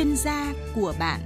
chuyên gia của bạn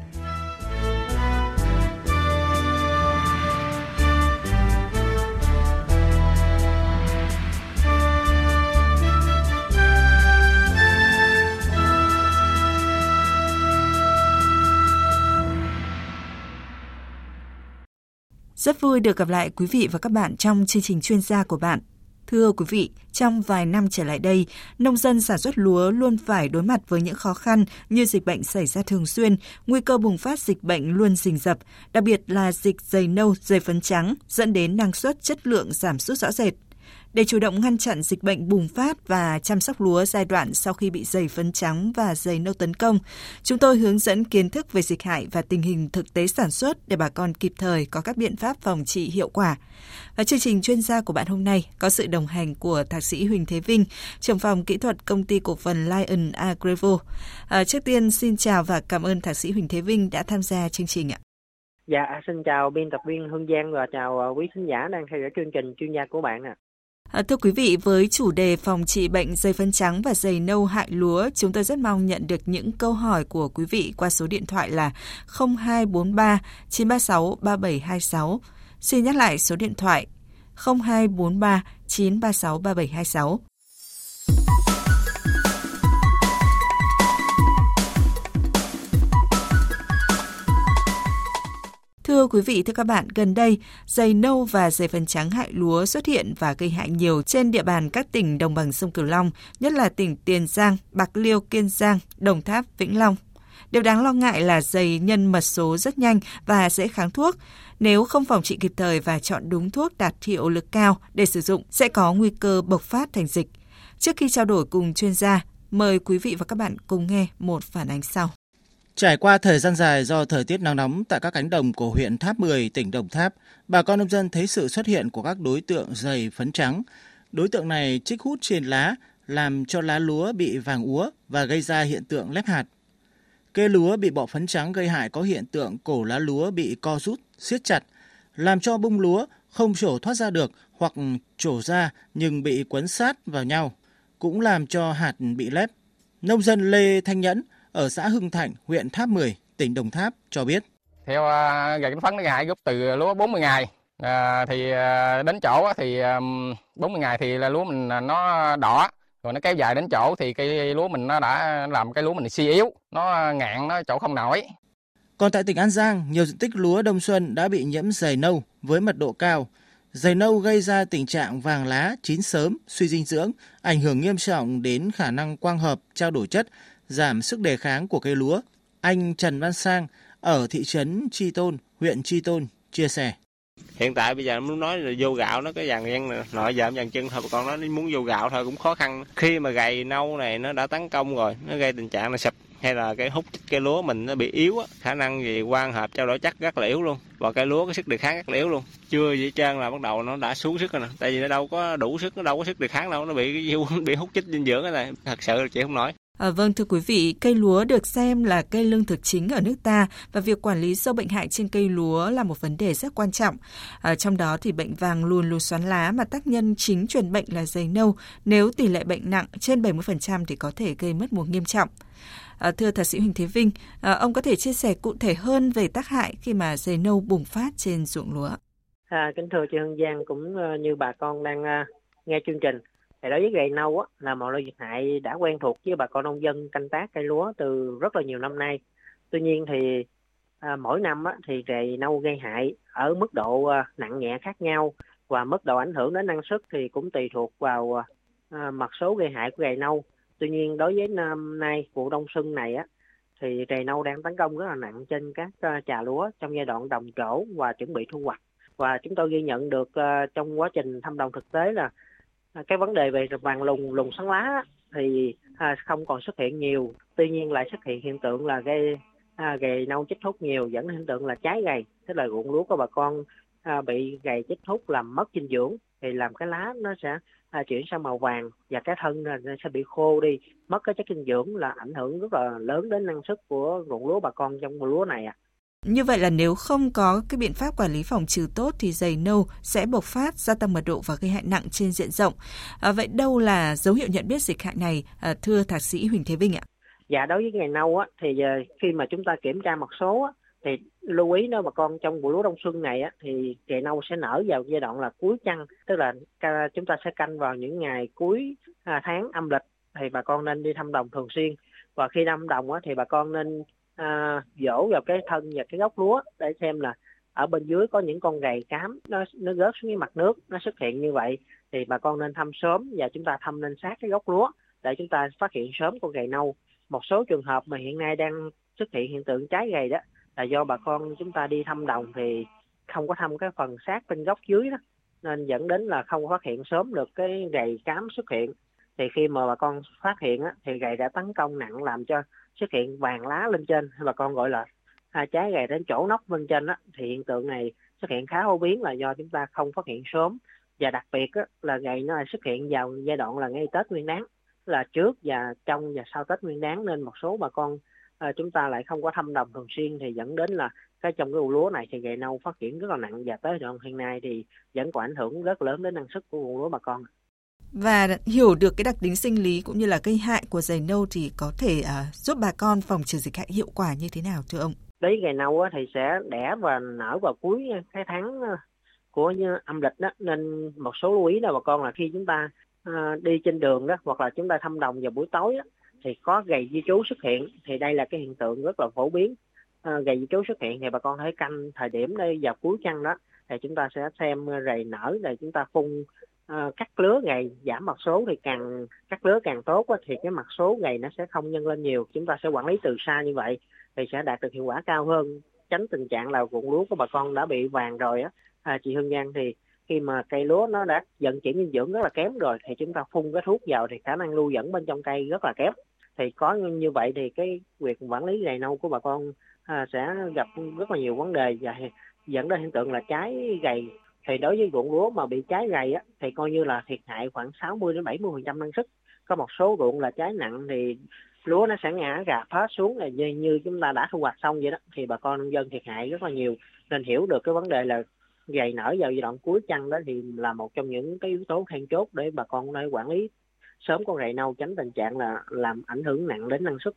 Rất vui được gặp lại quý vị và các bạn trong chương trình chuyên gia của bạn. Thưa quý vị, trong vài năm trở lại đây, nông dân sản xuất lúa luôn phải đối mặt với những khó khăn như dịch bệnh xảy ra thường xuyên, nguy cơ bùng phát dịch bệnh luôn rình rập, đặc biệt là dịch dày nâu, dày phấn trắng, dẫn đến năng suất chất lượng giảm sút rõ rệt. Để chủ động ngăn chặn dịch bệnh bùng phát và chăm sóc lúa giai đoạn sau khi bị dày phấn trắng và dày nâu tấn công, chúng tôi hướng dẫn kiến thức về dịch hại và tình hình thực tế sản xuất để bà con kịp thời có các biện pháp phòng trị hiệu quả. Và chương trình chuyên gia của bạn hôm nay có sự đồng hành của Thạc sĩ Huỳnh Thế Vinh, trưởng phòng kỹ thuật công ty cổ phần Lion Agrevo. À, trước tiên xin chào và cảm ơn Thạc sĩ Huỳnh Thế Vinh đã tham gia chương trình ạ. Dạ, xin chào biên tập viên Hương Giang và chào à, quý khán giả đang theo dõi chương trình chuyên gia của bạn ạ. À, À, thưa quý vị, với chủ đề phòng trị bệnh dày phân trắng và dày nâu hại lúa, chúng tôi rất mong nhận được những câu hỏi của quý vị qua số điện thoại là 0243 936 3726. Xin nhắc lại số điện thoại 0243 936 3726. Thưa quý vị, thưa các bạn, gần đây, dày nâu và dày phần trắng hại lúa xuất hiện và gây hại nhiều trên địa bàn các tỉnh đồng bằng sông Cửu Long, nhất là tỉnh Tiền Giang, Bạc Liêu, Kiên Giang, Đồng Tháp, Vĩnh Long. Điều đáng lo ngại là dày nhân mật số rất nhanh và dễ kháng thuốc. Nếu không phòng trị kịp thời và chọn đúng thuốc đạt hiệu lực cao để sử dụng sẽ có nguy cơ bộc phát thành dịch. Trước khi trao đổi cùng chuyên gia, mời quý vị và các bạn cùng nghe một phản ánh sau. Trải qua thời gian dài do thời tiết nắng nóng tại các cánh đồng của huyện Tháp 10, tỉnh Đồng Tháp, bà con nông dân thấy sự xuất hiện của các đối tượng dày phấn trắng. Đối tượng này trích hút trên lá, làm cho lá lúa bị vàng úa và gây ra hiện tượng lép hạt. Cây lúa bị bọ phấn trắng gây hại có hiện tượng cổ lá lúa bị co rút, siết chặt, làm cho bung lúa không trổ thoát ra được hoặc trổ ra nhưng bị quấn sát vào nhau, cũng làm cho hạt bị lép. Nông dân Lê Thanh Nhẫn ở xã Hưng Thạnh, huyện Tháp 10, tỉnh Đồng Tháp cho biết. Theo uh, gậy phấn nó hại gốc từ lúa 40 ngày. À, thì à, đến chỗ thì à, 40 ngày thì là lúa mình nó đỏ. Rồi nó kéo dài đến chỗ thì cây lúa mình nó đã làm cái lúa mình suy yếu nó ngạn nó chỗ không nổi. Còn tại tỉnh An Giang nhiều diện tích lúa đông xuân đã bị nhiễm dày nâu với mật độ cao. Dày nâu gây ra tình trạng vàng lá chín sớm suy dinh dưỡng ảnh hưởng nghiêm trọng đến khả năng quang hợp trao đổi chất giảm sức đề kháng của cây lúa. Anh Trần Văn Sang ở thị trấn Tri Tôn, huyện Tri Tôn chia sẻ. Hiện tại bây giờ muốn nói là vô gạo nó cái dàn gian nọ giảm dàn chân thôi còn nó muốn vô gạo thôi cũng khó khăn. Khi mà gầy nâu này nó đã tấn công rồi, nó gây tình trạng là sập hay là cái hút cây lúa mình nó bị yếu á, khả năng gì quan hợp trao đổi chất rất là yếu luôn và cây lúa cái sức đề kháng rất là yếu luôn chưa gì trơn là bắt đầu nó đã xuống sức rồi nè tại vì nó đâu có đủ sức nó đâu có sức đề kháng đâu nó bị bị hút chích dinh dưỡng cái này thật sự là chị không nói À, vâng thưa quý vị, cây lúa được xem là cây lương thực chính ở nước ta và việc quản lý sâu bệnh hại trên cây lúa là một vấn đề rất quan trọng. À, trong đó thì bệnh vàng luôn lùn xoắn lá mà tác nhân chính truyền bệnh là dày nâu. Nếu tỷ lệ bệnh nặng trên 70% thì có thể gây mất mùa nghiêm trọng. À, thưa thạc sĩ Huỳnh Thế Vinh, à, ông có thể chia sẻ cụ thể hơn về tác hại khi mà dày nâu bùng phát trên ruộng lúa? À, kính thưa chị Hương Giang cũng ờ, như bà con đang ờ, nghe chương trình thì đối với gậy nâu á, là một loại dịch hại đã quen thuộc với bà con nông dân canh tác cây lúa từ rất là nhiều năm nay. Tuy nhiên thì à, mỗi năm á, thì gậy nâu gây hại ở mức độ à, nặng nhẹ khác nhau và mức độ ảnh hưởng đến năng suất thì cũng tùy thuộc vào à, à mặt số gây hại của gậy nâu. Tuy nhiên đối với năm nay vụ đông xuân này á, thì rầy nâu đang tấn công rất là nặng trên các uh, trà lúa trong giai đoạn đồng trổ và chuẩn bị thu hoạch. Và chúng tôi ghi nhận được uh, trong quá trình thăm đồng thực tế là À, cái vấn đề về vàng lùng lùng sáng lá thì à, không còn xuất hiện nhiều tuy nhiên lại xuất hiện hiện tượng là gây à, gầy nâu chích hút nhiều dẫn đến hiện tượng là trái gầy tức là ruộng lúa của bà con à, bị gầy chích hút làm mất dinh dưỡng thì làm cái lá nó sẽ à, chuyển sang màu vàng và cái thân nó sẽ bị khô đi mất cái chất dinh dưỡng là ảnh hưởng rất là lớn đến năng suất của ruộng lúa bà con trong mùa lúa này ạ. À. Như vậy là nếu không có cái biện pháp quản lý phòng trừ tốt thì dày nâu sẽ bộc phát, gia tăng mật độ và gây hại nặng trên diện rộng. À, vậy đâu là dấu hiệu nhận biết dịch hại này, à, thưa thạc sĩ Huỳnh Thế Vinh ạ? Dạ đối với ngày nâu á thì ờ, khi mà chúng ta kiểm tra một số á, thì lưu ý nếu mà con trong vụ lúa đông xuân này á, thì dày nâu sẽ nở vào giai đoạn là cuối chăn tức là chúng ta sẽ canh vào những ngày cuối à, tháng âm lịch thì bà con nên đi thăm đồng thường xuyên và khi thăm đồng á, thì bà con nên à, dỗ vào cái thân và cái gốc lúa để xem là ở bên dưới có những con gầy cám nó nó rớt xuống cái mặt nước nó xuất hiện như vậy thì bà con nên thăm sớm và chúng ta thăm lên sát cái gốc lúa để chúng ta phát hiện sớm con gầy nâu. Một số trường hợp mà hiện nay đang xuất hiện hiện tượng trái gầy đó là do bà con chúng ta đi thăm đồng thì không có thăm cái phần sát bên gốc dưới đó nên dẫn đến là không phát hiện sớm được cái gầy cám xuất hiện. Thì khi mà bà con phát hiện á, thì gầy đã tấn công nặng làm cho xuất hiện vàng lá lên trên bà con gọi là à, trái gầy đến chỗ nóc bên trên á, thì hiện tượng này xuất hiện khá phổ biến là do chúng ta không phát hiện sớm và đặc biệt á, là gầy nó xuất hiện vào giai đoạn là ngay Tết Nguyên Đán là trước và trong và sau Tết Nguyên Đán nên một số bà con à, chúng ta lại không có thăm đồng thường xuyên thì dẫn đến là cái trong cái vụ lúa này thì gậy nâu phát triển rất là nặng và tới đoạn hiện nay thì vẫn có ảnh hưởng rất lớn đến năng suất của vụ lúa bà con. Và hiểu được cái đặc tính sinh lý cũng như là gây hại của dày nâu thì có thể uh, giúp bà con phòng trừ dịch hại hiệu quả như thế nào thưa ông? Đấy giày nâu thì sẽ đẻ và nở vào cuối cái tháng à, của âm lịch đó. Nên một số lưu ý là bà con là khi chúng ta uh, đi trên đường đó hoặc là chúng ta thăm đồng vào buổi tối đó, thì có gầy di trú xuất hiện. Thì đây là cái hiện tượng rất là phổ biến. Uh, gầy di trú xuất hiện thì bà con thấy canh thời điểm đây vào cuối chăn đó thì chúng ta sẽ xem rầy nở rồi chúng ta phun Ờ, cắt lứa gầy giảm mặt số thì càng cắt lứa càng tốt quá, thì cái mặt số gầy nó sẽ không nhân lên nhiều. Chúng ta sẽ quản lý từ xa như vậy thì sẽ đạt được hiệu quả cao hơn. Tránh tình trạng là ruộng lúa của bà con đã bị vàng rồi á. À, chị Hương Giang thì khi mà cây lúa nó đã vận chuyển dinh dưỡng rất là kém rồi thì chúng ta phun cái thuốc vào thì khả năng lưu dẫn bên trong cây rất là kém. Thì có như vậy thì cái việc quản lý gầy nâu của bà con à, sẽ gặp rất là nhiều vấn đề và dẫn đến hiện tượng là trái gầy thì đối với ruộng lúa mà bị trái gầy á thì coi như là thiệt hại khoảng 60 đến 70 phần trăm năng suất. Có một số ruộng là trái nặng thì lúa nó sẽ ngã gà phá xuống là như, như chúng ta đã thu hoạch xong vậy đó. Thì bà con nông dân thiệt hại rất là nhiều. Nên hiểu được cái vấn đề là gầy nở vào giai đoạn cuối chăn đó thì là một trong những cái yếu tố then chốt để bà con nơi quản lý sớm con rầy nâu tránh tình trạng là làm ảnh hưởng nặng đến năng suất.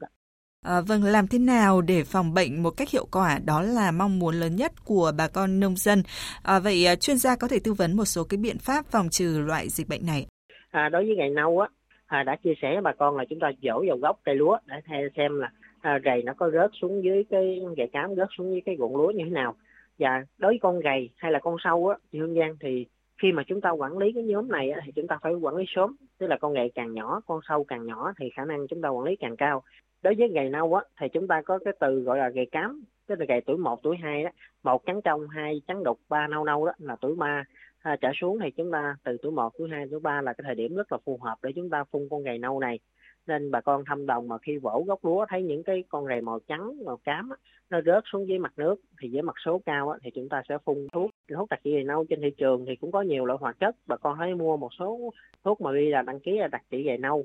À, vâng, làm thế nào để phòng bệnh một cách hiệu quả đó là mong muốn lớn nhất của bà con nông dân. À, vậy à, chuyên gia có thể tư vấn một số cái biện pháp phòng trừ loại dịch bệnh này. À, đối với ngày nâu á, à, đã chia sẻ với bà con là chúng ta dỗ vào gốc cây lúa để xem là à, gầy nó có rớt xuống dưới cái gậy cám rớt xuống dưới cái ruộng lúa như thế nào. Và đối với con gầy hay là con sâu á, thì Hương Giang thì khi mà chúng ta quản lý cái nhóm này thì chúng ta phải quản lý sớm tức là con gậy càng nhỏ con sâu càng nhỏ thì khả năng chúng ta quản lý càng cao đối với gầy nâu á thì chúng ta có cái từ gọi là gầy cám tức là gầy tuổi 1, tuổi 2 đó. Một trắng trong hai trắng đục ba nâu nâu đó là tuổi 3 à, trở xuống thì chúng ta từ tuổi 1, tuổi 2, tuổi 3 là cái thời điểm rất là phù hợp để chúng ta phun con gầy nâu này. Nên bà con thăm đồng mà khi vỗ gốc lúa thấy những cái con rầy màu trắng màu cám á, nó rớt xuống dưới mặt nước thì với mặt số cao á, thì chúng ta sẽ phun thuốc. Thuốc đặc trị gầy nâu trên thị trường thì cũng có nhiều loại hoạt chất. Bà con hãy mua một số thuốc mà ghi là đăng ký là đặc trị gầy nâu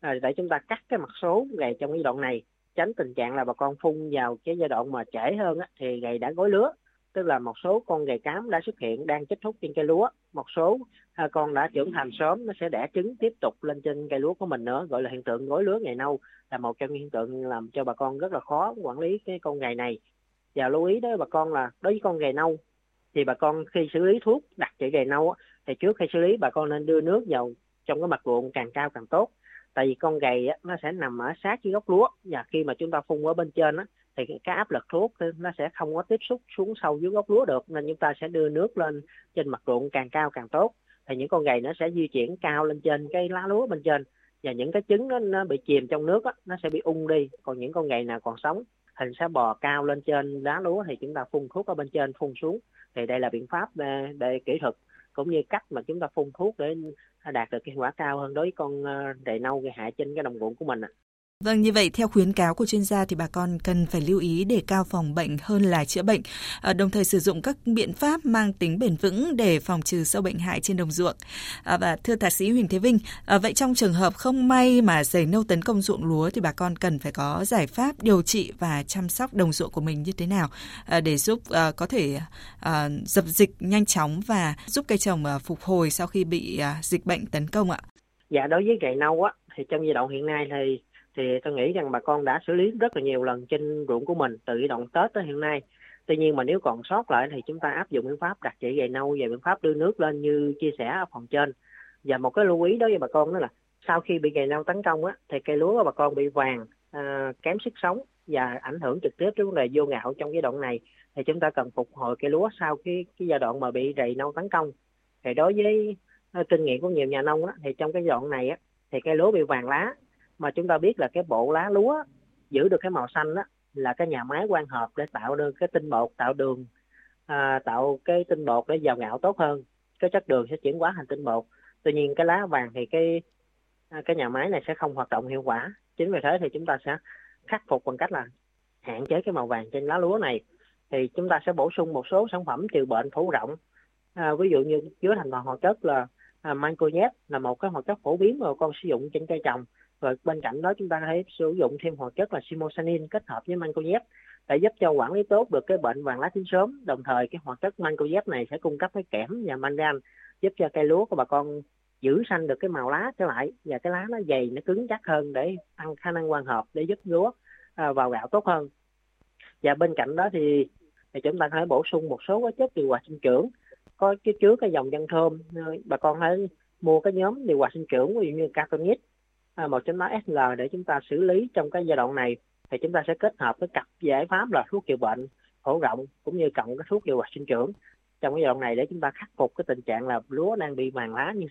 à, để chúng ta cắt cái mặt số gầy trong cái đoạn này tránh tình trạng là bà con phun vào cái giai đoạn mà trễ hơn á, thì gầy đã gối lứa. Tức là một số con gầy cám đã xuất hiện đang chết thúc trên cây lúa. Một số à, con đã trưởng thành sớm nó sẽ đẻ trứng tiếp tục lên trên cây lúa của mình nữa gọi là hiện tượng gối lứa ngày nâu là một trong những hiện tượng làm cho bà con rất là khó quản lý cái con gầy này. Và lưu ý đó bà con là đối với con gầy nâu thì bà con khi xử lý thuốc đặc trị gầy nâu thì trước khi xử lý bà con nên đưa nước vào trong cái mặt ruộng càng cao càng tốt tại vì con gầy á, nó sẽ nằm ở sát với gốc lúa. Và khi mà chúng ta phun ở bên trên á, thì cái áp lực thuốc nó sẽ không có tiếp xúc xuống sâu dưới gốc lúa được. Nên chúng ta sẽ đưa nước lên trên mặt ruộng càng cao càng tốt. Thì những con gầy nó sẽ di chuyển cao lên trên cái lá lúa bên trên. Và những cái trứng nó, nó bị chìm trong nước á, nó sẽ bị ung đi. Còn những con gầy nào còn sống hình sẽ bò cao lên trên lá lúa thì chúng ta phun thuốc ở bên trên phun xuống. Thì đây là biện pháp để, để kỹ thuật cũng như cách mà chúng ta phun thuốc để đạt được cái hiệu quả cao hơn đối với con ờ, rầy nâu gây hại trên cái đồng ruộng của mình ạ. Vâng, như vậy theo khuyến cáo của chuyên gia thì bà con cần phải lưu ý để cao phòng bệnh hơn là chữa bệnh, à, đồng thời sử dụng các biện pháp mang tính bền vững để phòng trừ sâu bệnh hại trên đồng ruộng. À, và thưa thạc sĩ Huỳnh Thế Vinh, à, vậy trong trường hợp không may mà dày nâu tấn công ruộng lúa thì bà con cần phải có giải pháp điều trị và chăm sóc đồng ruộng của mình như thế nào à, để giúp à, có thể à, dập dịch nhanh chóng và giúp cây trồng phục hồi sau khi bị dịch bệnh tấn công ạ? Dạ đối với giày nâu á thì trong giai đoạn hiện nay thì thì tôi nghĩ rằng bà con đã xử lý rất là nhiều lần trên ruộng của mình từ đoạn Tết tới hiện nay. Tuy nhiên mà nếu còn sót lại thì chúng ta áp dụng biện pháp đặt trị về nâu và biện pháp đưa nước lên như chia sẻ ở phần trên. Và một cái lưu ý đối với bà con đó là sau khi bị gầy nâu tấn công á thì cây lúa của bà con bị vàng à, kém sức sống và ảnh hưởng trực tiếp đến vấn đề vô gạo trong giai đoạn này thì chúng ta cần phục hồi cây lúa sau cái cái giai đoạn mà bị rầy nâu tấn công thì đối với à, kinh nghiệm của nhiều nhà nông á, thì trong cái giai đoạn này á, thì cây lúa bị vàng lá mà chúng ta biết là cái bộ lá lúa giữ được cái màu xanh đó là cái nhà máy quan hợp để tạo được cái tinh bột tạo đường à, tạo cái tinh bột để giàu gạo tốt hơn. Cái chất đường sẽ chuyển hóa thành tinh bột. Tuy nhiên cái lá vàng thì cái à, cái nhà máy này sẽ không hoạt động hiệu quả. Chính vì thế thì chúng ta sẽ khắc phục bằng cách là hạn chế cái màu vàng trên lá lúa này. Thì chúng ta sẽ bổ sung một số sản phẩm trừ bệnh phổ rộng. À, ví dụ như chứa thành phần hoạt chất là à, mancozeb là một cái hoạt chất phổ biến mà con sử dụng trên cây trồng và bên cạnh đó chúng ta có thể sử dụng thêm hoạt chất là simosanin kết hợp với mancozeb để giúp cho quản lý tốt được cái bệnh vàng lá chín sớm. Đồng thời cái hoạt chất mancozeb này sẽ cung cấp cái kẽm và mangan giúp cho cây lúa của bà con giữ xanh được cái màu lá trở lại và cái lá nó dày, nó cứng chắc hơn để tăng khả năng quang hợp để giúp lúa à, vào gạo tốt hơn. Và bên cạnh đó thì thì chúng ta có thể bổ sung một số cái chất điều hòa sinh trưởng. Có cái chứa cái dòng dân thơm à, bà con hãy mua cái nhóm điều hòa sinh trưởng, ví dụ như Cartonit À, 1.8 SL để chúng ta xử lý trong cái giai đoạn này thì chúng ta sẽ kết hợp với cặp giải pháp là thuốc trị bệnh phổ rộng cũng như cộng cái thuốc điều hòa sinh trưởng. Trong cái giai đoạn này để chúng ta khắc phục cái tình trạng là lúa đang bị màng lá như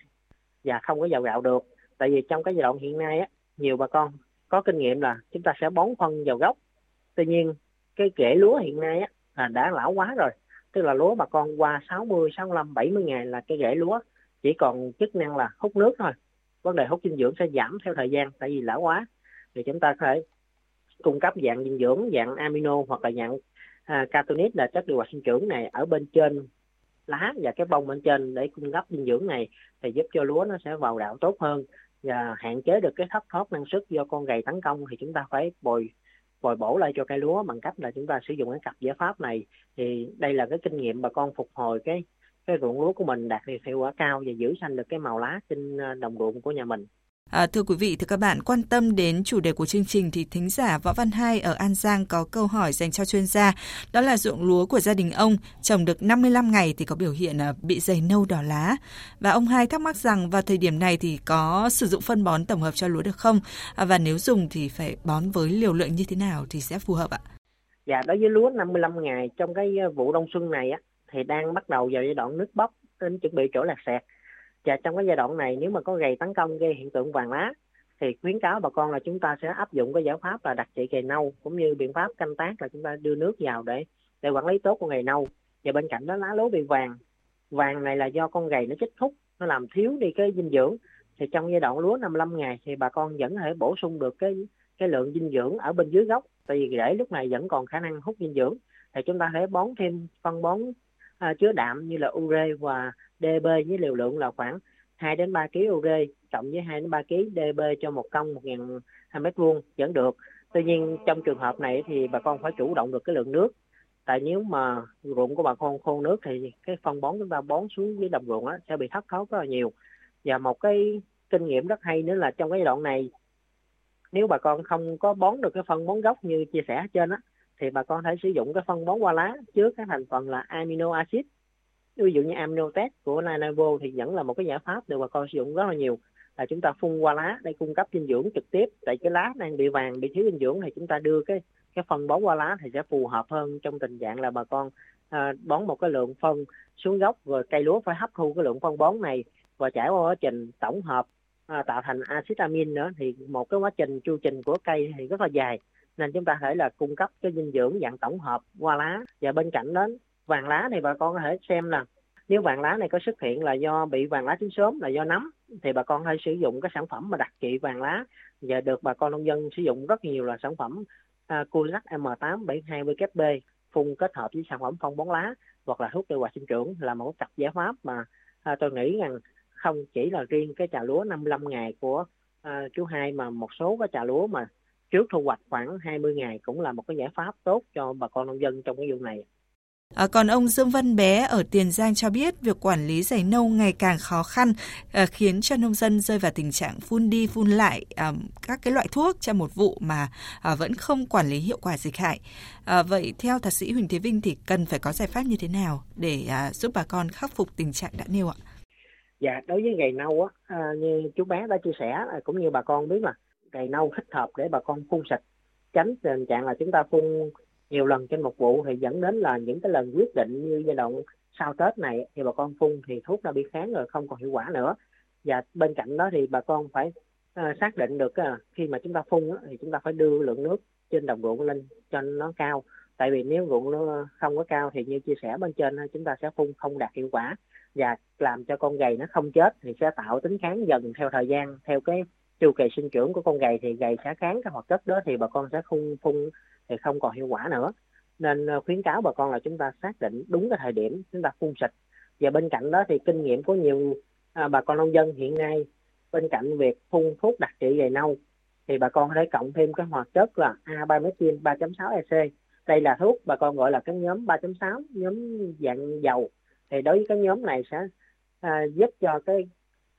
và không có dầu gạo được. Tại vì trong cái giai đoạn hiện nay á nhiều bà con có kinh nghiệm là chúng ta sẽ bón phân vào gốc. Tuy nhiên cái rễ lúa hiện nay á là đã lão quá rồi. Tức là lúa bà con qua 60, 65, 70 ngày là cái rễ lúa chỉ còn chức năng là hút nước thôi vấn đề hút dinh dưỡng sẽ giảm theo thời gian tại vì lão hóa. Thì chúng ta có thể cung cấp dạng dinh dưỡng dạng amino hoặc là dạng à, catonit là chất điều hòa sinh trưởng này ở bên trên lá và cái bông bên trên để cung cấp dinh dưỡng này thì giúp cho lúa nó sẽ vào đạo tốt hơn và hạn chế được cái thất thoát năng suất do con gầy tấn công. Thì chúng ta phải bồi bồi bổ lại cho cây lúa bằng cách là chúng ta sử dụng cái cặp giải pháp này. Thì đây là cái kinh nghiệm bà con phục hồi cái cái ruộng lúa của mình đạt được hiệu quả cao và giữ xanh được cái màu lá trên ờ, đồng ruộng của nhà mình. À, thưa quý vị, thưa các bạn, quan tâm đến chủ đề của chương trình thì thính giả Võ Văn Hai ở An Giang có câu hỏi dành cho chuyên gia. Đó là ruộng lúa của gia đình ông trồng được 55 ngày thì có biểu hiện à, bị dày nâu đỏ lá. Và ông Hai thắc mắc rằng vào thời điểm này thì có sử dụng phân bón tổng hợp cho lúa được không? À, và nếu dùng thì phải bón với liều lượng như thế nào thì sẽ phù hợp ạ? Dạ, đối với lúa 55 ngày trong cái ờ, vụ đông xuân này á, thì đang bắt đầu vào giai đoạn nước bốc đến chuẩn bị chỗ lạc sẹt. Và trong cái giai đoạn này, nếu mà có gầy tấn công gây hiện tượng vàng lá, thì khuyến cáo bà con là chúng ta sẽ áp dụng cái giải pháp là đặt trị gầy nâu, cũng như biện pháp canh tác là chúng ta đưa nước vào để để quản lý tốt con gầy nâu. Và bên cạnh đó, lá lúa bị vàng. Vàng này là do con gầy nó chích thúc, nó làm thiếu đi cái dinh dưỡng. Thì trong giai đoạn lúa 55 ngày thì bà con vẫn có thể bổ sung được cái cái lượng dinh dưỡng ở bên dưới gốc. Tại vì rễ lúc này vẫn còn khả năng hút dinh dưỡng. Thì chúng ta thể bón thêm, phân bón à, chứa đạm như là ure và DB với liều lượng là khoảng 2 đến 3 kg ure cộng với 2 đến 3 kg DB cho một công 1.000 mét vuông vẫn được. Tuy nhiên trong trường hợp này thì bà con phải chủ động được cái lượng nước. Tại nếu mà ruộng của bà con khô nước thì cái phân bón chúng ta bón xuống dưới đồng ruộng đó, sẽ bị thất thoát rất là nhiều. Và một cái kinh nghiệm rất hay nữa là trong cái đoạn này nếu bà con không có bón được cái phân bón gốc như chia sẻ trên á thì bà con thể sử dụng cái phân bón qua lá chứa các thành phần là amino acid. Ví dụ như amino test của Nanovo thì vẫn là một cái giải pháp được bà con sử dụng rất là nhiều. Là chúng ta phun qua lá để cung cấp dinh dưỡng trực tiếp. Tại cái lá đang bị vàng bị thiếu dinh dưỡng thì chúng ta đưa cái cái phân bón qua lá thì sẽ phù hợp hơn trong tình trạng là bà con à, bón một cái lượng phân xuống gốc rồi cây lúa phải hấp thu cái lượng phân bón này và trải qua quá trình tổng hợp à, tạo thành axit amin nữa. Thì một cái quá trình chu trình của cây thì rất là dài nên chúng ta thể là cung cấp cái dinh dưỡng dạng tổng hợp qua lá. Và bên cạnh đó vàng lá này bà con có thể xem là nếu vàng lá này có xuất hiện là do bị vàng lá chín sớm là do nấm thì bà con hãy sử dụng cái sản phẩm mà đặc trị vàng lá. Và được bà con nông dân sử dụng rất nhiều là sản phẩm uh, Culac M8 72 phun kết hợp với sản phẩm phân bón lá hoặc là thuốc tiêu hòa sinh trưởng là một cặp giải pháp mà à, tôi nghĩ rằng không chỉ là riêng cái trà lúa 55 ngày của à, chú hai mà một số cái trà lúa mà trước thu hoạch khoảng 20 ngày cũng là một cái giải pháp tốt cho bà con nông dân trong cái vụ này À, còn ông Dương Văn Bé ở Tiền Giang cho biết việc quản lý dày nâu ngày càng khó khăn à, khiến cho nông dân rơi vào tình trạng phun đi phun lại à, các cái loại thuốc trong một vụ mà à, vẫn không quản lý hiệu quả dịch hại. À, vậy theo thạc sĩ Huỳnh Thế Vinh thì cần phải có giải pháp như thế nào để à, giúp bà con khắc phục tình trạng đã nêu ạ? Dạ, đối với gầy nâu á, à, như chú bé đã chia sẻ à, cũng như bà con biết là cày nâu thích hợp để bà con phun xịt tránh tình trạng là chúng ta phun nhiều lần trên một vụ thì dẫn đến là những cái lần quyết định như giai đoạn sau Tết này thì bà con phun thì thuốc đã bị kháng rồi không còn hiệu quả nữa. Và bên cạnh đó thì bà con phải uh, xác định được uh, khi mà chúng ta phun uh, thì chúng ta phải đưa lượng nước trên đồng ruộng lên cho nó cao. Tại vì nếu ruộng nó không có cao thì như chia sẻ bên trên chúng ta sẽ phun không đạt hiệu quả. Và làm cho con gầy nó không chết thì sẽ tạo tính kháng dần theo thời gian theo cái chu kỳ sinh trưởng của con gầy thì gầy sẽ kháng cái hoạt chất đó thì bà con sẽ không phun thì không còn hiệu quả nữa. Nên ờ, khuyến cáo bà con là chúng ta xác định đúng cái thời điểm chúng ta phun xịt và bên cạnh đó thì kinh nghiệm của nhiều à, bà con nông dân hiện nay bên cạnh việc phun thuốc đặc trị gầy nâu thì bà con có thể cộng thêm cái hoạt chất là A3-methyl 3.6 EC đây là thuốc bà con gọi là cái nhóm 3.6 nhóm dạng dầu. Thì đối với cái nhóm này sẽ à, giúp cho cái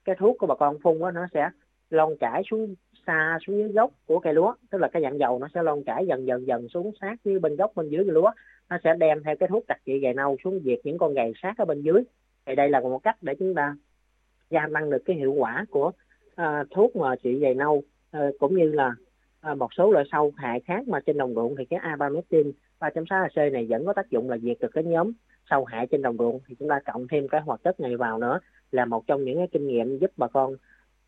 cái thuốc của bà con phun đó, nó sẽ lon chảy xuống xa xuống dưới gốc của cây lúa. Tức là cái dạng dầu nó sẽ lon chảy dần dần dần xuống sát như bên gốc bên dưới cây lúa. Nó sẽ đem theo cái thuốc đặc trị gầy nâu xuống diệt những con gầy sát ở bên dưới. Thì đây là một cách để chúng ta gia tăng được cái hiệu quả của uh, thuốc mà trị gầy nâu. Uh, cũng như là uh, một số loại sâu hại khác mà trên đồng ruộng thì cái abamectin 3.6 AC này vẫn có tác dụng là diệt được cái nhóm sâu hại trên đồng ruộng. Thì chúng ta cộng thêm cái hoạt chất này vào nữa là một trong những cái kinh nghiệm giúp bà con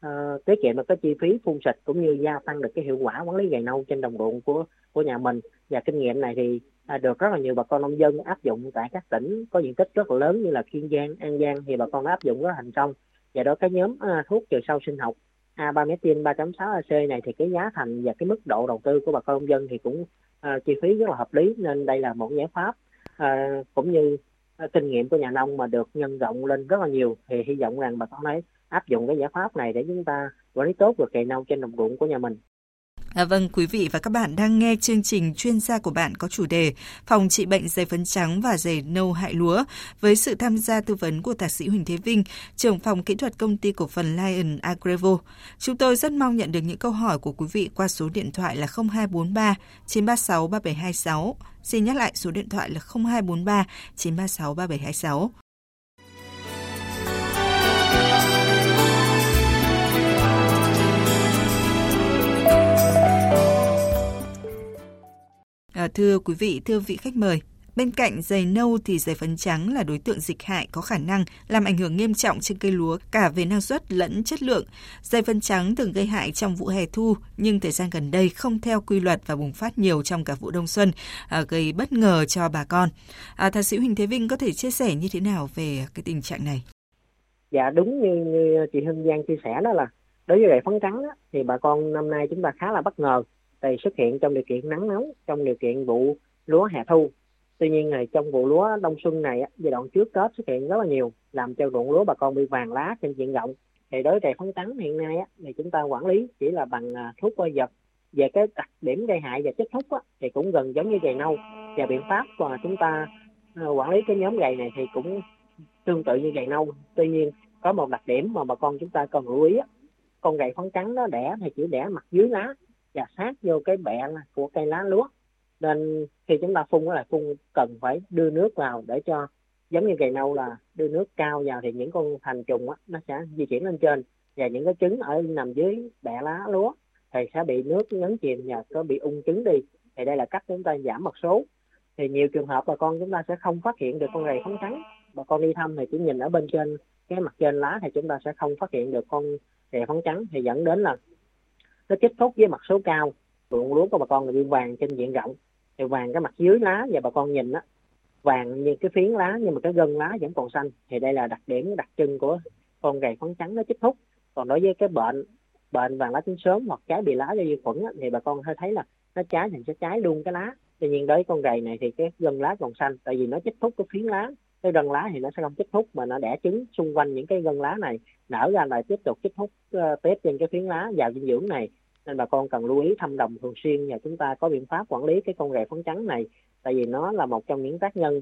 uh, tiết kiệm được cái chi phí phun xịt cũng như gia tăng được cái hiệu quả quản lý gầy nâu trên đồng ruộng của của nhà mình. Và kinh nghiệm này thì à, được rất là nhiều bà con nông dân áp dụng tại các tỉnh có diện tích rất là lớn như là Kiên Giang, An Giang thì bà con đã áp dụng rất là thành công. Và đó cái nhóm à, thuốc trừ sâu sinh học A3-metin 3.6 AC này thì cái giá thành và cái mức độ đầu tư của bà con nông dân thì cũng à, chi phí rất là hợp lý nên đây là một giải pháp à, cũng như à, kinh nghiệm của nhà nông mà được nhân rộng lên rất là nhiều. Thì hy vọng rằng bà con ấy áp dụng cái giải pháp này để chúng ta quản lý tốt được cây nâu trên đồng ruộng của nhà mình. À, vâng, quý vị và các bạn đang nghe chương trình chuyên gia của bạn có chủ đề phòng trị bệnh dày phấn trắng và dày nâu hại lúa với sự tham gia tư vấn của thạc sĩ Huỳnh Thế Vinh, trưởng phòng kỹ thuật công ty cổ phần Lion Agrevo. Chúng tôi rất mong nhận được những câu hỏi của quý vị qua số điện thoại là 0243 936 3726. Xin nhắc lại số điện thoại là 0243 936 3726. Thưa quý vị, thưa vị khách mời, bên cạnh dày nâu thì dày phấn trắng là đối tượng dịch hại có khả năng làm ảnh hưởng nghiêm trọng trên cây lúa cả về năng suất lẫn chất lượng. Dày phấn trắng thường gây hại trong vụ hè thu nhưng thời gian gần đây không theo quy luật và bùng phát nhiều trong cả vụ đông xuân, à, gây bất ngờ cho bà con. À, thạc sĩ Huỳnh Thế Vinh có thể chia sẻ như thế nào về cái tình trạng này? Dạ đúng như, như chị Hưng Giang chia sẻ đó là đối với dày phấn trắng đó, thì bà con năm nay chúng ta khá là bất ngờ thì xuất hiện trong điều kiện nắng nóng trong điều kiện vụ lúa hạ thu. Tuy nhiên này trong vụ lúa đông xuân này giai đoạn trước tết xuất hiện rất là nhiều làm cho ruộng lúa bà con bị vàng lá trên diện rộng. Thì đối với phấn trắng hiện nay á, thì chúng ta quản lý chỉ là bằng à, thuốc qua vật về cái đặc điểm gây hại và chất thuốc á, thì cũng gần giống như gầy nâu. Và biện pháp mà chúng ta à, quản lý cái nhóm gầy này thì cũng tương tự như gầy nâu. Tuy nhiên có một đặc điểm mà bà con chúng ta cần lưu ý á, con gầy phấn trắng nó đẻ thì chỉ đẻ mặt dưới lá và sát vô cái bẹ của cây lá lúa. Nên khi chúng ta phun là phun cần phải đưa nước vào để cho giống như cây nâu là đưa nước cao vào thì những con thành trùng á, nó sẽ di chuyển lên trên. Và những cái trứng ở nằm dưới bẹ lá lúa thì sẽ bị nước nhấn chìm và có bị ung trứng đi. Thì đây là cách chúng ta giảm mật số. Thì nhiều trường hợp bà con chúng ta sẽ không phát hiện được con rầy phấn trắng. Bà con đi thăm thì chỉ nhìn ở bên trên cái mặt trên lá thì chúng ta sẽ không phát hiện được con rầy phấn trắng. Thì dẫn đến là nó kết thúc với mặt số cao ruộng lúa của bà con là bị vàng trên diện rộng. Thì vàng cái mặt dưới lá và bà con nhìn á vàng như cái phiến lá nhưng mà cái gân lá vẫn còn xanh. Thì đây là đặc điểm đặc trưng của con gầy phấn trắng nó chích hút còn đối với cái bệnh bệnh vàng lá chín sớm hoặc trái bị lá do vi khuẩn á, thì bà con hơi thấy là nó trái thì sẽ trái luôn cái lá. Tuy nhiên đối với con gầy này thì cái gân lá còn xanh tại vì nó chích hút cái phiến lá cái gân lá thì nó sẽ không chích hút mà nó đẻ trứng xung quanh những cái gân lá này. Nở ra lại tiếp tục chích hút uh, tiếp trên cái phiến lá vào dinh dưỡng này. Nên bà con cần lưu ý thăm đồng thường xuyên và chúng ta có biện pháp quản lý cái con rệp phấn trắng này tại vì nó là một trong những tác nhân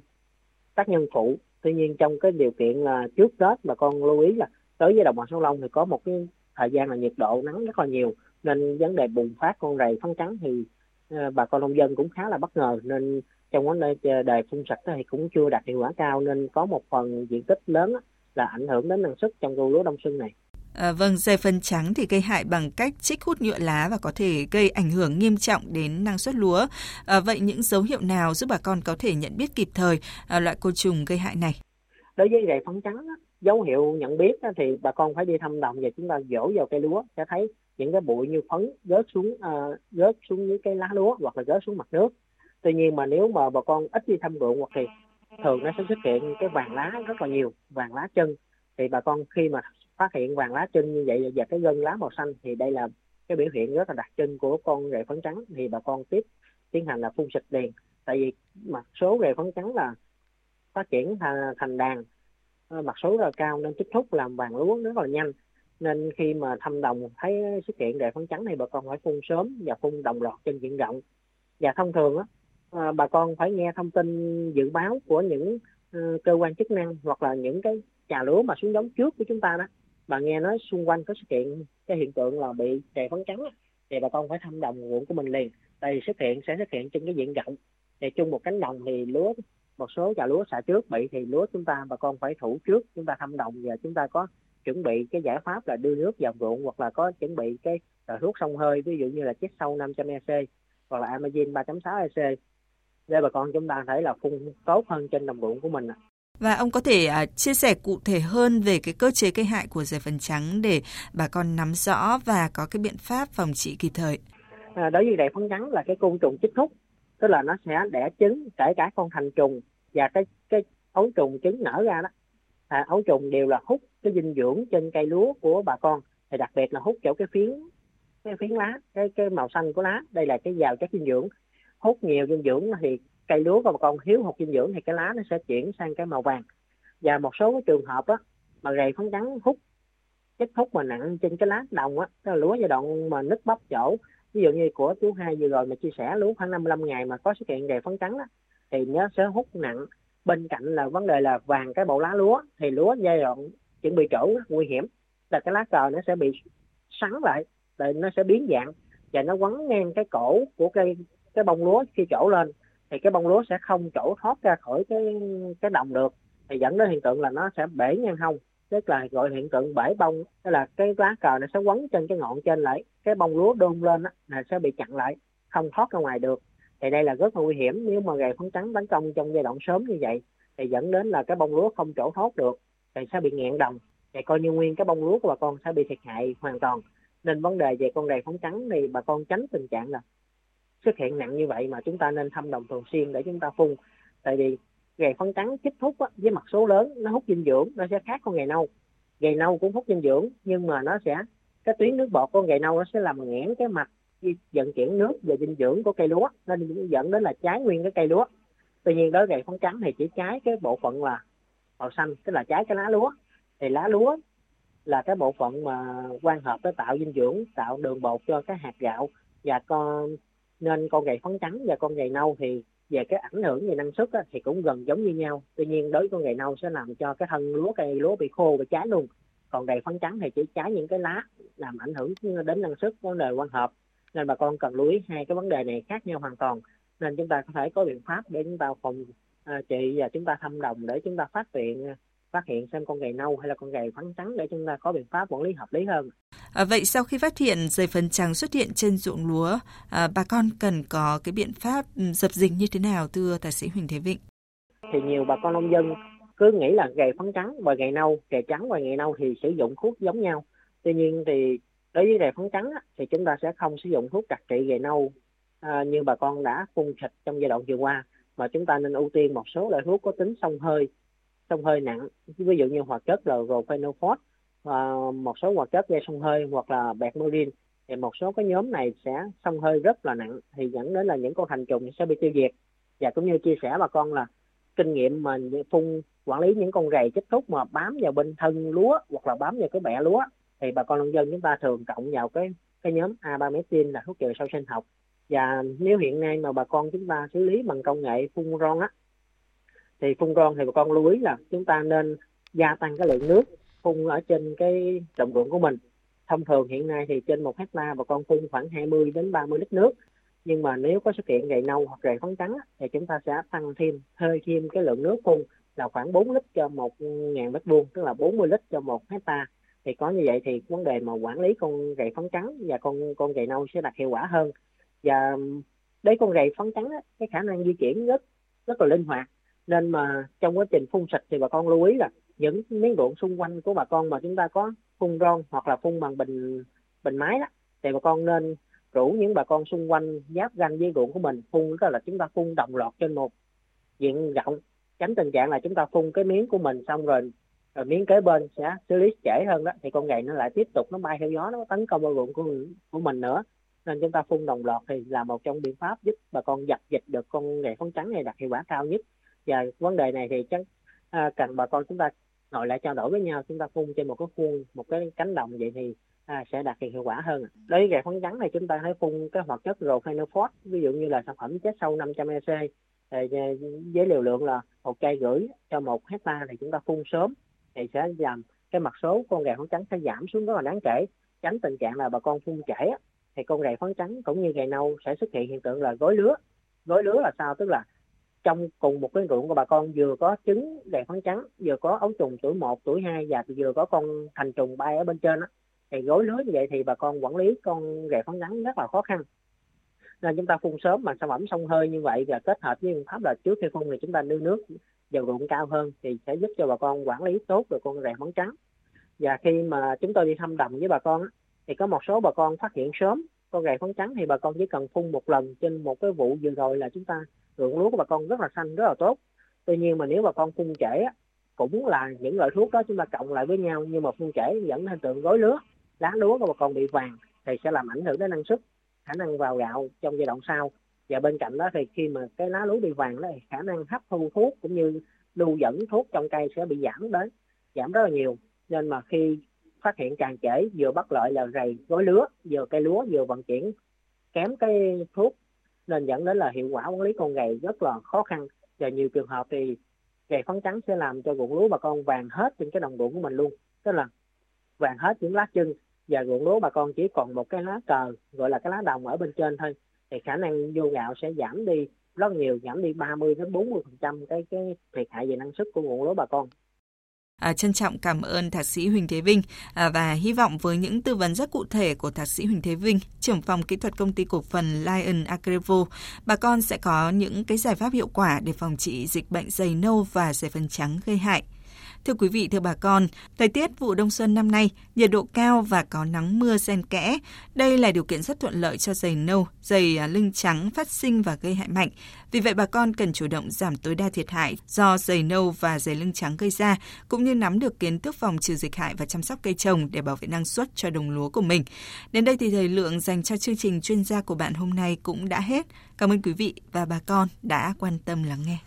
tác nhân phụ. Tuy nhiên trong cái điều kiện là trước tết bà con lưu ý là tới với đồng bằng sông long thì có một cái thời gian là nhiệt độ nắng rất là nhiều. Nên vấn đề bùng phát con rầy phấn trắng thì ờ, bà con nông dân cũng khá là bất ngờ. Nên trong vấn đề đề phun sạch thì cũng chưa đạt hiệu quả cao nên có một phần diện tích lớn là ảnh hưởng đến năng suất trong vụ lúa đông xuân này. À, vâng, dày phân trắng thì gây hại bằng cách trích hút nhựa lá và có thể gây ảnh hưởng nghiêm trọng đến năng suất lúa. À, vậy những dấu hiệu nào giúp bà con có thể nhận biết kịp thời à, loại côn trùng gây hại này? Đối với dày phân trắng, dấu hiệu nhận biết thì bà con phải đi thăm đồng và chúng ta dỗ vào cây lúa sẽ thấy những cái bụi như phấn rớt xuống uh, rớt xuống những cái lá lúa hoặc là rớt xuống mặt nước. Tuy nhiên mà nếu mà bà con ít đi thăm ruộng hoặc thì thường nó sẽ xuất hiện cái vàng lá rất là nhiều, vàng lá chân. Thì bà con khi mà phát hiện vàng lá chân như vậy và cái gân lá màu xanh thì đây là cái biểu hiện rất là đặc trưng của con rễ phấn trắng. Thì bà con tiếp tiến hành là phun xịt liền. Tại vì mặt số rễ phấn trắng là phát triển thành đàn ờ, mặt số rất là cao nên kích thúc làm vàng lúa rất là nhanh. Nên khi mà thăm đồng thấy xuất hiện rễ phấn trắng này bà con phải phun sớm và phun đồng loạt trên diện rộng. Và thông thường á à, bà con phải nghe thông tin dự báo của những uh, cơ quan chức năng hoặc là những cái trà lúa mà xuống giống trước của chúng ta đó. Bà nghe nói xung quanh có xuất hiện cái hiện tượng là bị rầy phấn trắng thì bà con phải thăm đồng ruộng của mình liền. Tại vì xuất hiện sẽ xuất hiện trên cái diện rộng. Thì chung một cánh đồng thì lúa một số trà lúa xạ trước bị thì lúa chúng ta bà con phải thủ trước chúng ta thăm đồng và chúng ta có chuẩn bị cái giải pháp là đưa nước vào ruộng hoặc là có chuẩn bị cái ờ, thuốc sông hơi ví dụ như là chết sâu 500 EC hoặc là Amazin 3.6 EC để bà con chúng ta thể là phun tốt hơn trên đồng ruộng của mình và ông có thể uh, chia sẻ cụ thể hơn về cái cơ chế gây hại của dày phần trắng để bà con nắm rõ và có cái biện pháp phòng trị kịp thời. À, đối với đầy phấn trắng là cái côn trùng chích hút, tức là nó sẽ đẻ trứng kể cả con thành trùng và cái cái ấu trùng trứng nở ra đó. À, ấu trùng đều là hút cái dinh dưỡng trên cây lúa của bà con, thì đặc biệt là hút chỗ cái phiến cái phiến lá, cái cái màu xanh của lá, đây là cái giàu chất dinh dưỡng. Hút nhiều dinh dưỡng thì cây lúa còn còn thiếu hụt dinh dưỡng thì cái lá nó sẽ chuyển sang cái màu vàng. Và một số cái trường hợp á, mà rầy phấn trắng hút chất hút mà nặng trên cái lá đồng á cái lúa giai đoạn mà nứt bắp chỗ, ví dụ như của chú hai vừa rồi mà chia sẻ lúa khoảng 55 ngày mà có xuất hiện rầy phấn trắng á, thì nó sẽ hút nặng. Bên cạnh là vấn đề là vàng cái bộ lá lúa, thì lúa giai đoạn chuẩn bị trổ nguy hiểm, là cái lá cờ nó sẽ bị sắn lại rồi nó sẽ biến dạng và nó quấn ngang cái cổ của cây cái bông lúa khi trổ lên, thì cái bông lúa sẽ không trổ thoát ra khỏi cái cái đồng được. Thì dẫn đến hiện tượng là nó sẽ bể ngang hông, tức là gọi hiện tượng bể bông, tức là cái lá cờ nó sẽ quấn trên cái ngọn trên lại, cái bông lúa đôn lên là sẽ bị chặn lại, không thoát ra ngoài được. Thì đây là rất là nguy hiểm, nếu mà gầy phấn trắng tấn công trong giai đoạn sớm như vậy, thì dẫn đến là cái bông lúa không trổ thoát được, thì sẽ bị nghẹn đồng. Thì coi như nguyên cái bông lúa của bà con sẽ bị thiệt hại hoàn toàn. Nên vấn đề về con đầy phấn trắng thì bà con tránh tình trạng là xuất hiện nặng như vậy mà chúng ta nên thăm đồng thường xuyên để chúng ta phun. Tại vì gầy phân trắng chích thúc á, với mặt số lớn nó hút dinh dưỡng nó sẽ khác con gầy nâu. Gầy nâu cũng hút dinh dưỡng nhưng mà nó sẽ cái tuyến nước bọt con gầy nâu nó sẽ làm nghẽn cái mặt vận chuyển nước và dinh dưỡng của cây lúa nên dẫn đến là trái nguyên cái cây lúa. Tuy nhiên đối gầy phấn trắng thì chỉ trái cái bộ phận là màu xanh tức là trái cái lá lúa. Thì lá lúa là cái bộ phận mà quan hợp để tạo dinh dưỡng tạo đường bột cho cái hạt gạo và con nên con gầy phấn trắng và con gầy nâu thì về cái ảnh hưởng về năng suất á, thì cũng gần giống như nhau. Tuy nhiên đối với con gầy nâu sẽ làm cho cái thân lúa cây lúa bị khô và cháy luôn. Còn gầy phấn trắng thì chỉ cháy những cái lá làm ảnh hưởng đến năng suất vấn đề quan hợp. Nên bà con cần lưu ý hai cái vấn đề này khác nhau hoàn toàn. Nên chúng ta có thể có biện pháp để chúng ta phòng à, trị và chúng ta thăm đồng để chúng ta phát hiện phát hiện xem con gầy nâu hay là con gầy phấn trắng để chúng ta có biện pháp quản lý hợp lý hơn. À, vậy sau khi phát hiện dày phấn trắng xuất hiện trên ruộng lúa, à, bà con cần có cái biện pháp ừ, dập dịch như thế nào thưa tài sĩ Huỳnh Thế Vịnh? Thì nhiều bà con nông dân cứ nghĩ là gầy phấn trắng và gầy nâu, gầy trắng và gầy nâu thì sử dụng thuốc giống nhau. Tuy nhiên thì đối với gầy phấn trắng thì chúng ta sẽ không sử dụng thuốc đặc trị gầy nâu à, như bà con đã phun xịt trong giai đoạn vừa qua mà chúng ta nên ưu tiên một số loại thuốc có tính xông hơi sông hơi nặng. Ví dụ như hoạt chất là rophenophos và một số hoạt chất gây sông hơi hoặc là bermurin thì một số cái nhóm này sẽ sông hơi rất là nặng, thì dẫn đến là những con thành trùng sẽ bị tiêu diệt. Và cũng như chia sẻ bà con là kinh nghiệm mà phun quản lý những con rầy chích thuốc mà bám vào bên thân lúa hoặc là bám vào cái bẹ lúa, thì bà con nông dân chúng ta thường cộng vào cái cái nhóm abametin là thuốc trừ sâu sinh học. Và nếu hiện nay mà bà con chúng ta xử lý bằng công nghệ phun ron á thì phun ron thì bà con lưu ý là chúng ta nên gia tăng cái lượng nước phun ở trên cái đồng ruộng của mình. Thông thường hiện nay thì trên một hecta bà con phun khoảng 20 đến 30 lít nước. Nhưng mà nếu có xuất hiện gậy nâu hoặc gậy phấn trắng thì chúng ta sẽ tăng thêm hơi thêm cái lượng nước phun là khoảng 4 lít cho một ngàn mét vuông tức là 40 lít cho một hecta. Thì có như vậy thì vấn đề mà quản lý con gậy phấn trắng và con con gậy nâu sẽ đạt hiệu quả hơn. Và đấy con gậy phấn trắng á, cái khả năng di chuyển rất rất là linh hoạt nên mà trong quá trình phun xịt thì bà con lưu ý là những miếng ruộng xung quanh của bà con mà chúng ta có phun ron hoặc là phun bằng bình bình máy đó, thì bà con nên rủ những bà con xung quanh giáp ranh với ruộng của mình phun, tức là chúng ta phun đồng loạt trên một diện rộng, tránh tình trạng là chúng ta phun cái miếng của mình xong rồi rồi miếng kế bên sẽ xử lý trễ hơn đó, thì con gầy nó lại tiếp tục nó bay theo gió, nó tấn công vào ruộng của của mình nữa. Nên chúng ta phun đồng loạt thì là một trong biện pháp giúp bà con dập dịch được con gầy phấn trắng này đạt hiệu quả cao nhất và vấn đề này thì chắc à, cần bà con chúng ta ngồi lại trao đổi với nhau chúng ta phun trên một cái khuôn một cái cánh đồng vậy thì à, sẽ đạt hiệu quả hơn đối với gà phấn trắng này chúng ta hãy phun cái hoạt chất rophenophos ví dụ như là sản phẩm chết sâu 500 ec à, với liều lượng là một cây gửi cho một hecta thì chúng ta phun sớm thì sẽ làm cái mặt số con gà phấn trắng sẽ giảm xuống rất là đáng kể. Tránh tình trạng là bà con phun trễ thì con gà phấn trắng cũng như gà nâu sẽ xuất hiện hiện tượng là gối lứa. Gối lứa là sao? Tức là trong cùng một cái ruộng của bà con vừa có trứng đèn phấn trắng vừa có ấu trùng tuổi 1, tuổi 2 và vừa có con thành trùng bay ở bên trên đó thì gối lưới như vậy thì bà con quản lý con gà phấn trắng rất là khó khăn. Nên chúng ta phun sớm bằng sản phẩm sông hơi như vậy và kết hợp với phương pháp là trước khi phun thì chúng ta đưa nước vào ruộng cao hơn thì sẽ giúp cho bà con quản lý tốt được con rầy phấn trắng. Và khi mà chúng tôi đi thăm đồng với bà con thì có một số bà con phát hiện sớm con rầy phấn trắng thì bà con chỉ cần phun một lần trên một cái vụ vừa rồi là chúng ta ruộng lúa của bà con rất là xanh, rất là tốt. Tuy nhiên mà nếu bà con phun trễ cũng là những loại thuốc đó chúng ta cộng lại với nhau, nhưng mà phun trễ dẫn đến tượng gối lứa, lá lúa của bà con bị vàng thì sẽ làm ảnh hưởng đến năng suất, khả năng vào gạo trong giai đoạn sau. Và bên cạnh đó thì khi mà cái lá lúa bị vàng đó thì khả năng hấp thu thuốc cũng như lưu dẫn thuốc trong cây sẽ bị giảm đến, giảm rất là nhiều. Nên mà khi phát hiện càng trễ, vừa bất lợi là rầy gối lúa vừa cây lúa vừa vận chuyển, kém cái thuốc nên dẫn đến là hiệu quả quản lý con gầy rất là khó khăn. Và nhiều trường hợp thì gầy phấn trắng sẽ làm cho ruộng lúa bà con vàng hết trên cái đồng ruộng của mình luôn. Tức là vàng hết những lá chân và ruộng lúa bà con chỉ còn một cái lá cờ, gọi là cái lá đồng ở bên trên thôi. Thì khả năng vô gạo sẽ giảm đi rất nhiều, giảm đi 30 đến 40 phần trăm cái cái thiệt hại về năng suất của ruộng lúa bà con. À, trân trọng cảm ơn Thạc sĩ Huỳnh Thế Vinh à, và hy vọng với những tư vấn rất cụ thể của Thạc sĩ Huỳnh Thế Vinh, trưởng phòng kỹ thuật công ty cổ phần Lion Agrevo, bà con sẽ có những cái giải pháp hiệu quả để phòng trị dịch bệnh dày nâu và dày phân trắng gây hại. Thưa quý vị, thưa bà con, thời tiết vụ đông xuân năm nay, nhiệt độ cao và có nắng mưa xen kẽ. Đây là điều kiện rất thuận lợi cho dày nâu, dày à, lưng trắng phát sinh và gây hại mạnh. Vì vậy bà con cần chủ động giảm tối đa thiệt hại do dày nâu và dày lưng trắng gây ra, cũng như nắm được kiến thức phòng trừ dịch hại và chăm sóc cây trồng để bảo vệ năng suất cho đồng lúa của mình. Đến đây thì thời lượng dành cho chương trình chuyên gia của bạn hôm nay cũng đã hết. Cảm ơn quý vị và bà con đã quan tâm lắng nghe.